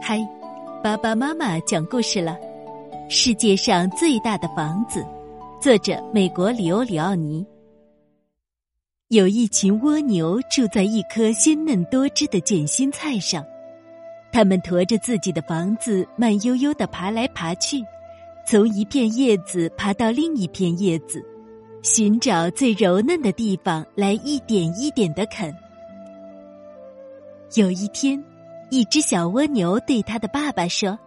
嗨，爸爸妈妈讲故事了。世界上最大的房子，作者美国里欧里奥尼。有一群蜗牛住在一棵鲜嫩多汁的卷心菜上，它们驮着自己的房子，慢悠悠的爬来爬去，从一片叶子爬到另一片叶子，寻找最柔嫩的地方来一点一点的啃。有一天。一只小蜗牛对他的爸爸说：“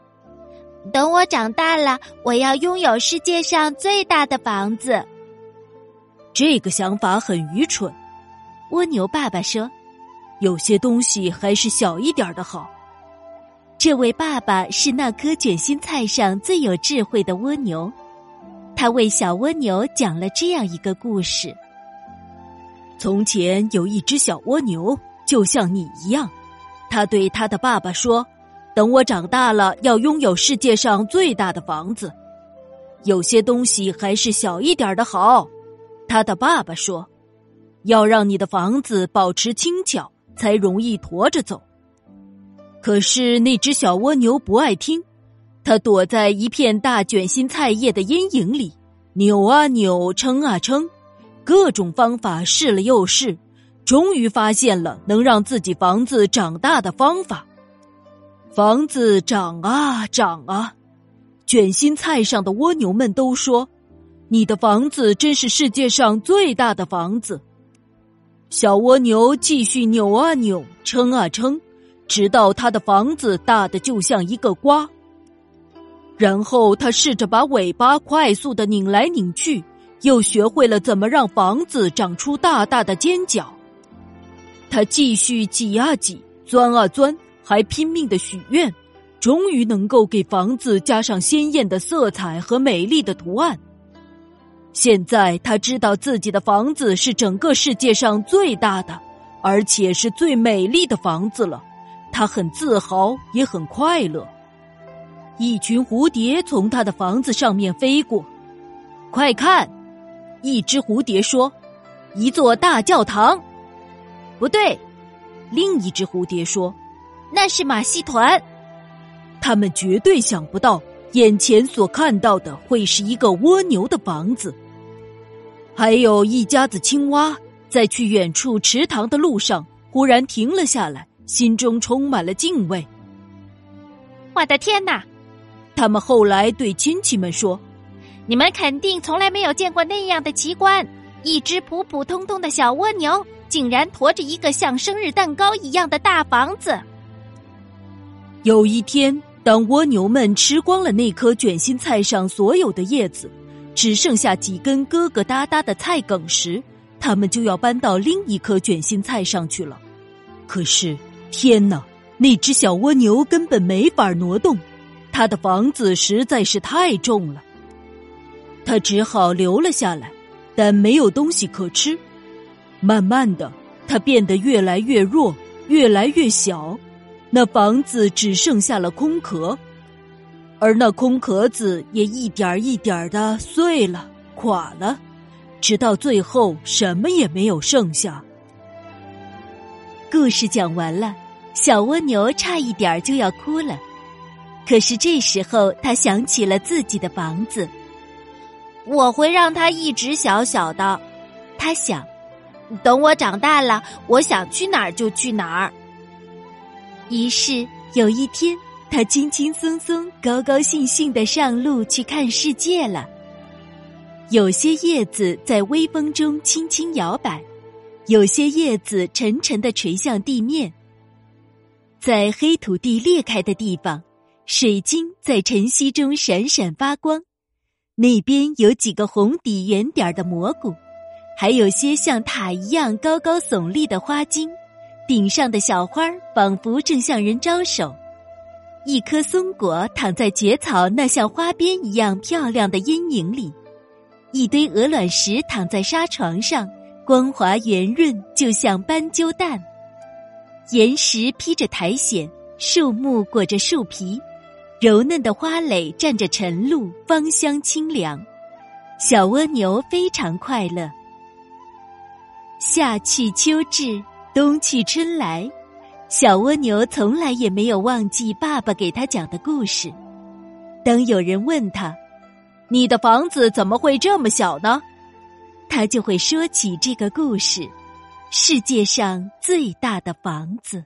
等我长大了，我要拥有世界上最大的房子。”这个想法很愚蠢，蜗牛爸爸说：“有些东西还是小一点的好。”这位爸爸是那颗卷心菜上最有智慧的蜗牛，他为小蜗牛讲了这样一个故事：从前有一只小蜗牛，就像你一样。他对他的爸爸说：“等我长大了，要拥有世界上最大的房子。有些东西还是小一点的好。”他的爸爸说：“要让你的房子保持轻巧，才容易驮着走。”可是那只小蜗牛不爱听，它躲在一片大卷心菜叶的阴影里，扭啊扭，撑啊撑，各种方法试了又试。终于发现了能让自己房子长大的方法。房子长啊长啊，卷心菜上的蜗牛们都说：“你的房子真是世界上最大的房子。”小蜗牛继续扭啊扭，撑啊撑，直到它的房子大的就像一个瓜。然后他试着把尾巴快速的拧来拧去，又学会了怎么让房子长出大大的尖角。他继续挤啊挤，钻啊钻，还拼命的许愿，终于能够给房子加上鲜艳的色彩和美丽的图案。现在他知道自己的房子是整个世界上最大的，而且是最美丽的房子了。他很自豪，也很快乐。一群蝴蝶从他的房子上面飞过，快看！一只蝴蝶说：“一座大教堂。”不对，另一只蝴蝶说：“那是马戏团。”他们绝对想不到，眼前所看到的会是一个蜗牛的房子。还有一家子青蛙，在去远处池塘的路上，忽然停了下来，心中充满了敬畏。我的天哪！他们后来对亲戚们说：“你们肯定从来没有见过那样的奇观，一只普普通通的小蜗牛。”竟然驮着一个像生日蛋糕一样的大房子。有一天，当蜗牛们吃光了那颗卷心菜上所有的叶子，只剩下几根疙疙瘩瘩的菜梗时，他们就要搬到另一颗卷心菜上去了。可是，天哪！那只小蜗牛根本没法挪动，它的房子实在是太重了。它只好留了下来，但没有东西可吃。慢慢的，它变得越来越弱，越来越小。那房子只剩下了空壳，而那空壳子也一点一点的碎了、垮了，直到最后什么也没有剩下。故事讲完了，小蜗牛差一点就要哭了。可是这时候，他想起了自己的房子，我会让它一直小小的。他想。等我长大了，我想去哪儿就去哪儿。于是有一天，他轻轻松松、高高兴兴的上路去看世界了。有些叶子在微风中轻轻摇摆，有些叶子沉沉的垂向地面。在黑土地裂开的地方，水晶在晨曦中闪闪发光。那边有几个红底圆点的蘑菇。还有些像塔一样高高耸立的花茎，顶上的小花仿佛正向人招手。一颗松果躺在蕨草那像花边一样漂亮的阴影里，一堆鹅卵石躺在沙床上，光滑圆润，就像斑鸠蛋。岩石披着苔藓，树木裹着树皮，柔嫩的花蕾蘸着晨露，芳香清凉。小蜗牛非常快乐。夏去秋至，冬去春来，小蜗牛从来也没有忘记爸爸给他讲的故事。当有人问他：“你的房子怎么会这么小呢？”他就会说起这个故事：世界上最大的房子。